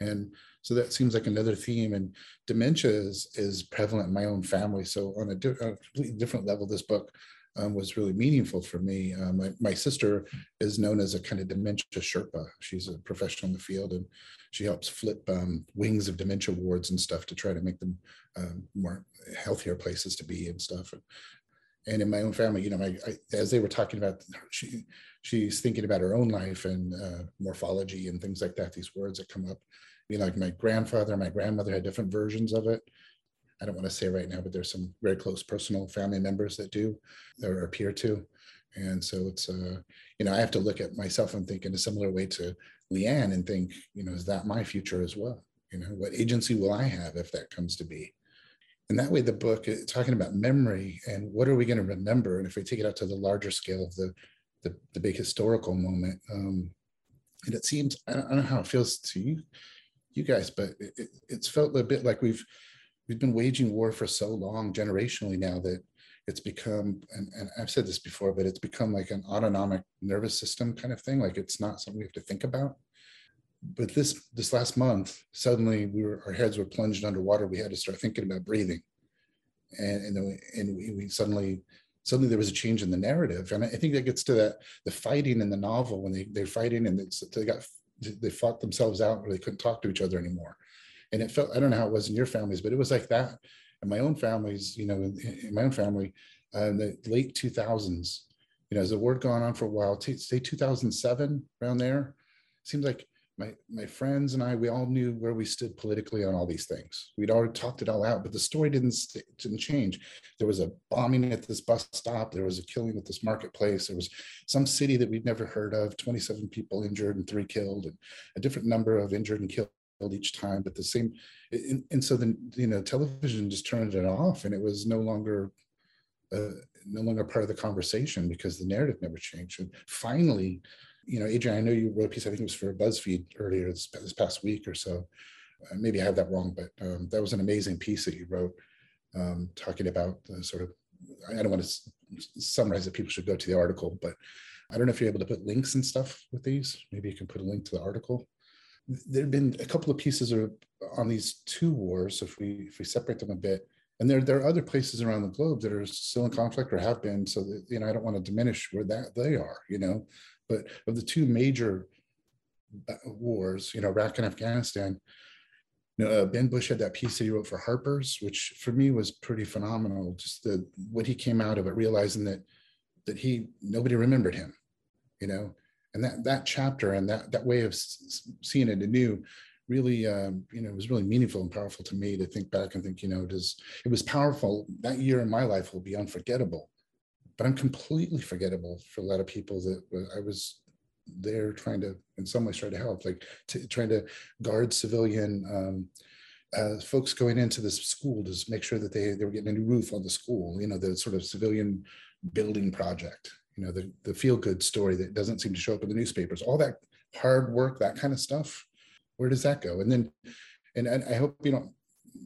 And so that seems like another theme. And dementia is, is prevalent in my own family. So on a, di- a completely different level, this book um, was really meaningful for me. Um, my, my, sister is known as a kind of dementia Sherpa. She's a professional in the field and she helps flip um, wings of dementia wards and stuff to try to make them um, more healthier places to be and stuff. And, and in my own family, you know, my, I, as they were talking about, she she's thinking about her own life and uh, morphology and things like that. These words that come up, you know, like my grandfather, and my grandmother had different versions of it. I don't want to say right now, but there's some very close personal family members that do or appear to. And so it's, uh, you know, I have to look at myself and think in a similar way to Lianne and think, you know, is that my future as well? You know, what agency will I have if that comes to be? And that way, the book is talking about memory and what are we going to remember? And if we take it out to the larger scale of the the, the big historical moment, um, and it seems I don't, I don't, know how it feels to you, you guys, but it, it, it's felt a bit like we've we've been waging war for so long generationally now that it's become and, and i've said this before but it's become like an autonomic nervous system kind of thing like it's not something we have to think about but this this last month suddenly we were our heads were plunged underwater. We had to start thinking about breathing. And and, we, and we, we suddenly suddenly there was a change in the narrative. And i think that gets to that the fighting in the novel when they they're fighting and they got they fought themselves out or they couldn't talk to each other anymore. And it felt i don't know how it was in your families but it was like that. In my own families you know in, in my own family uh, in the late 2000s you know as the word gone on for a while t- say 2007 around there seems like my my friends and I, we all knew where we stood politically on all these things. We'd already talked it all out, but the story didn't didn't change. There was a bombing at this bus stop. There was a killing at this marketplace. There was some city that we'd never heard of. Twenty seven people injured and three killed, and a different number of injured and killed each time. But the same, and, and so then you know, television just turned it off, and it was no longer. Uh, no longer part of the conversation because the narrative never changed. And finally, you know, Adrian, I know you wrote a piece, I think it was for BuzzFeed earlier this, this past week or so. Uh, maybe I have that wrong, but um, that was an amazing piece that you wrote um, talking about the sort of, I don't want to summarize it, people should go to the article, but I don't know if you're able to put links and stuff with these. Maybe you can put a link to the article. There have been a couple of pieces on these two wars, if we if we separate them a bit, and there, there are other places around the globe that are still in conflict or have been so that you know i don't want to diminish where that they are you know but of the two major uh, wars, you know, Iraq and Afghanistan, you know, uh, Ben Bush had that piece that he wrote for Harper's, which for me was pretty phenomenal. Just the what he came out of it, realizing that that he nobody remembered him, you know, and that that chapter and that that way of seeing it anew really um, you know it was really meaningful and powerful to me to think back and think you know it is it was powerful. That year in my life will be unforgettable but I'm completely forgettable for a lot of people that I was there trying to, in some ways, try to help, like to, trying to guard civilian um, uh, folks going into this school to make sure that they, they were getting a new roof on the school, you know, the sort of civilian building project, you know, the, the feel good story that doesn't seem to show up in the newspapers, all that hard work, that kind of stuff. Where does that go? And then, and, and I hope you know,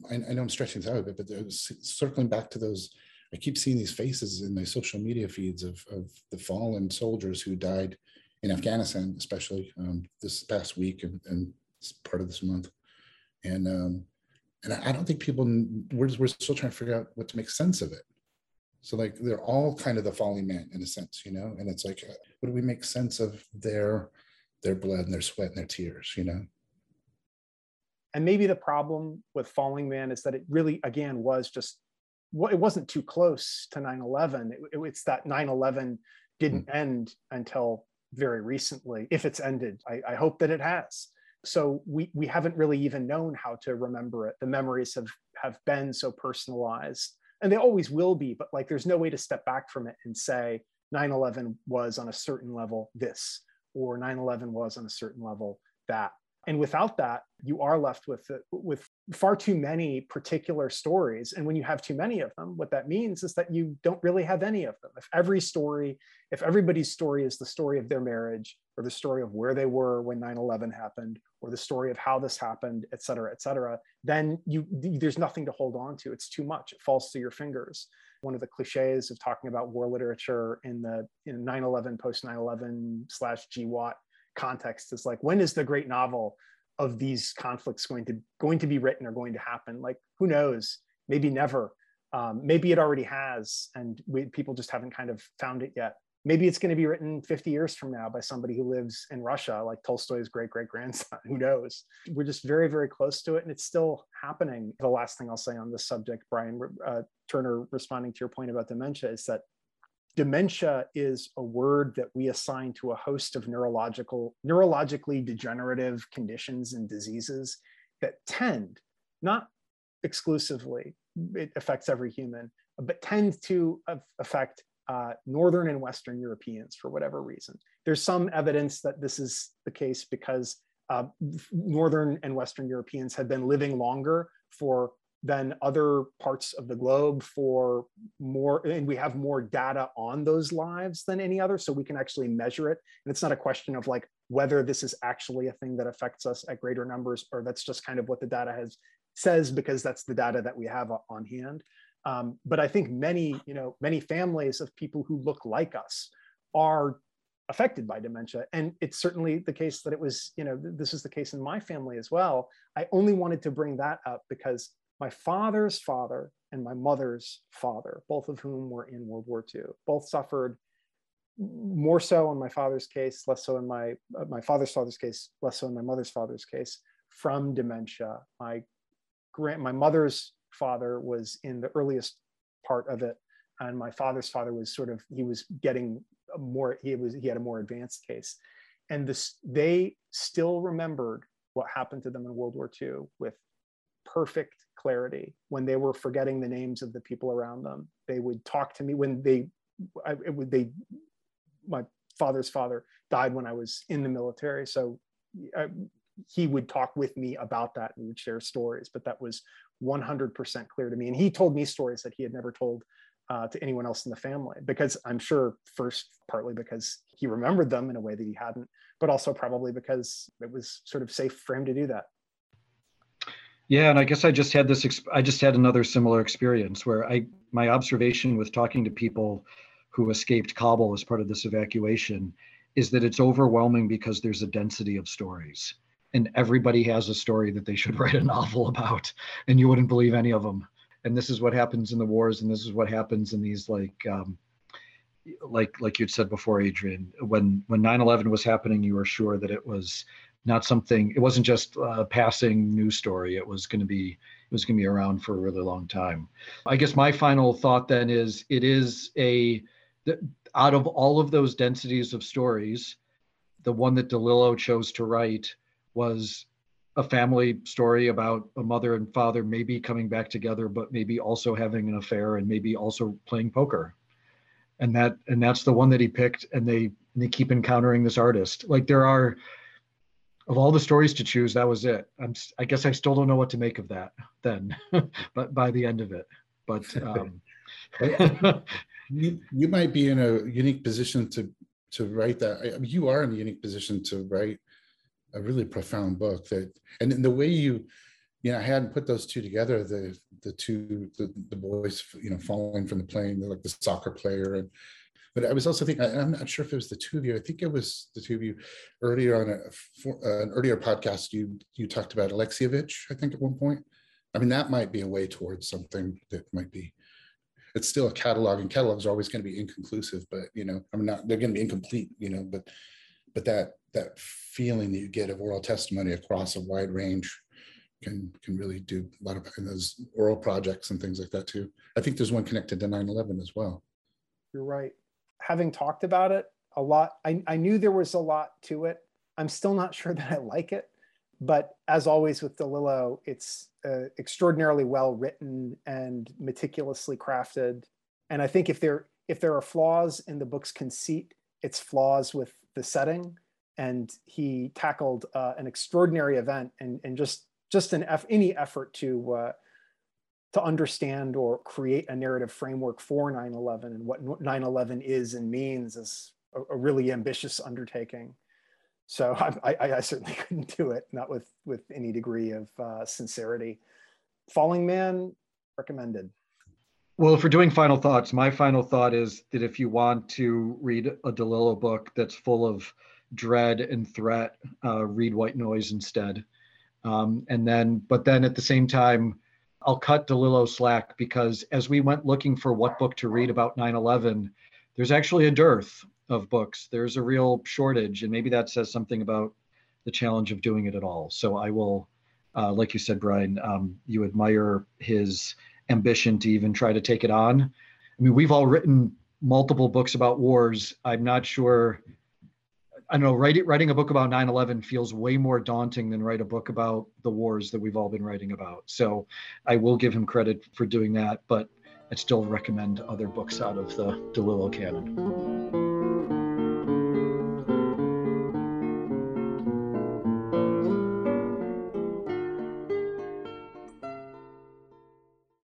I, I know I'm stretching this out a bit, but circling back to those I keep seeing these faces in my social media feeds of, of the fallen soldiers who died in Afghanistan, especially um, this past week and, and part of this month. And um, and I don't think people we're, we're still trying to figure out what to make sense of it. So like they're all kind of the falling man in a sense, you know. And it's like, uh, what do we make sense of their their blood and their sweat and their tears, you know? And maybe the problem with Falling Man is that it really, again, was just it wasn't too close to 9-11 it, it, it's that 9-11 didn't mm. end until very recently if it's ended. I, I, hope that it has. So we we haven't really even known how to remember it. The memories have have been so personalized and they always will be but like there's no way to step back from it and say 9-11 was on a certain level this or 9-11 was on a certain level that and without that you are left with with far too many particular stories. And when you have too many of them what that means is that you don't really have any of them. If every story if everybody's story is the story of their marriage or the story of where they were when 9-11 happened or the story of how this happened et cetera et cetera then you there's nothing to hold on to. It's too much. It falls through your fingers. One of the cliches of talking about war literature in the in 9-11 post 9-11 slash GWOT context is like when is the great novel of these conflicts going to going to be written or going to happen? Like who knows? Maybe never. Um, maybe it already has and we, people just haven't kind of found it yet. Maybe it's going to be written 50 years from now by somebody who lives in russia like tolstoy's great great grandson who knows? We're just very very close to it and it's still happening. The last thing i'll say on this subject brian uh, turner responding to your point about dementia is that dementia is a word that we assign to a host of neurological neurologically degenerative conditions and diseases that tend not exclusively it affects every human but tend to affect uh, northern and western europeans for whatever reason. There's some evidence that this is the case because uh, northern and western europeans have been living longer for than other parts of the globe for more, and we have more data on those lives than any other, so we can actually measure it. And it's not a question of like whether this is actually a thing that affects us at greater numbers, or that's just kind of what the data has says because that's the data that we have on hand. Um, but I think many, you know, many families of people who look like us are affected by dementia and it's certainly the case that it was you know this is the case in my family as well i only wanted to bring that up because my father's father and my mother's father, both of whom were in World War II, both suffered more so in my father's case, less so in my uh, my father's father's case, less so in my mother's father's case, from dementia. My grand my mother's father was in the earliest part of it, and my father's father was sort of he was getting more he was he had a more advanced case, and this they still remembered what happened to them in World War II with perfect clarity when they were forgetting the names of the people around them. They would talk to me when they, I, it would, they, my father's father died when I was in the military. So I, he would talk with me about that and would share stories, but that was 100% clear to me. And he told me stories that he had never told uh, to anyone else in the family because I'm sure first partly because he remembered them in a way that he hadn't, but also probably because it was sort of safe for him to do that. Yeah, and I guess I just had this. I just had another similar experience where I my observation with talking to people who escaped Kabul as part of this evacuation is that it's overwhelming because there's a density of stories, and everybody has a story that they should write a novel about, and you wouldn't believe any of them. And this is what happens in the wars, and this is what happens in these like. Um, like like you'd said before adrian when when 9-11 was happening you were sure that it was not something it wasn't just a passing news story. It was going to be it was going to be around for a really long time. I guess my final thought then is it is a out of all of those densities of stories the one that delillo chose to write was a family story about a mother and father maybe coming back together but maybe also having an affair and maybe also playing poker. And that and that's the one that he picked and they and they keep encountering this artist. Like there are of all the stories to choose, that was it. I'm, I guess I still don't know what to make of that then, but by the end of it, but um, you you might be in a unique position to to write that. I mean, you are in a unique position to write a really profound book that, and in the way you, you know, I hadn't put those two together. The the two the, the boys, you know, falling from the plane, like the soccer player and but I was also thinking, I'm not sure if it was the two of you. I think it was the two of you earlier on a, for, uh, an earlier podcast. You you talked about Alexievich, I think, at one point. I mean, that might be a way towards something that might be. It's still a catalog, and catalogs are always going to be inconclusive. But you know, I'm not. They're going to be incomplete. You know, but but that that feeling that you get of oral testimony across a wide range can can really do a lot of in those oral projects and things like that too. I think there's one connected to 9/11 as well. You're right having talked about it a lot, I, I knew there was a lot to it. I'm still not sure that I like it, but as always with DeLillo, it's uh, extraordinarily well written and meticulously crafted. And I think if there if there are flaws in the book's conceit, it's flaws with the setting and he tackled uh, an extraordinary event and, and just just an eff- any effort to uh, to understand or create a narrative framework for 9-11 and what 9-11 is and means is a, a really ambitious undertaking. So I, I, I, certainly couldn't do it not with with any degree of uh, sincerity. Falling man recommended. Well, we're doing final thoughts, my final thought is that if you want to read a DeLillo book that's full of dread and threat, uh, read White Noise instead. Um, and then, but then at the same time, I'll cut DeLillo slack because as we went looking for what book to read about 9 11, there's actually a dearth of books. There's a real shortage, and maybe that says something about the challenge of doing it at all. So I will, uh, like you said, Brian, um, you admire his ambition to even try to take it on. I mean, we've all written multiple books about wars. I'm not sure. I know writing writing a book about 9/11 feels way more daunting than write a book about the wars that we've all been writing about. So I will give him credit for doing that, but I'd still recommend other books out of the DeLillo canon.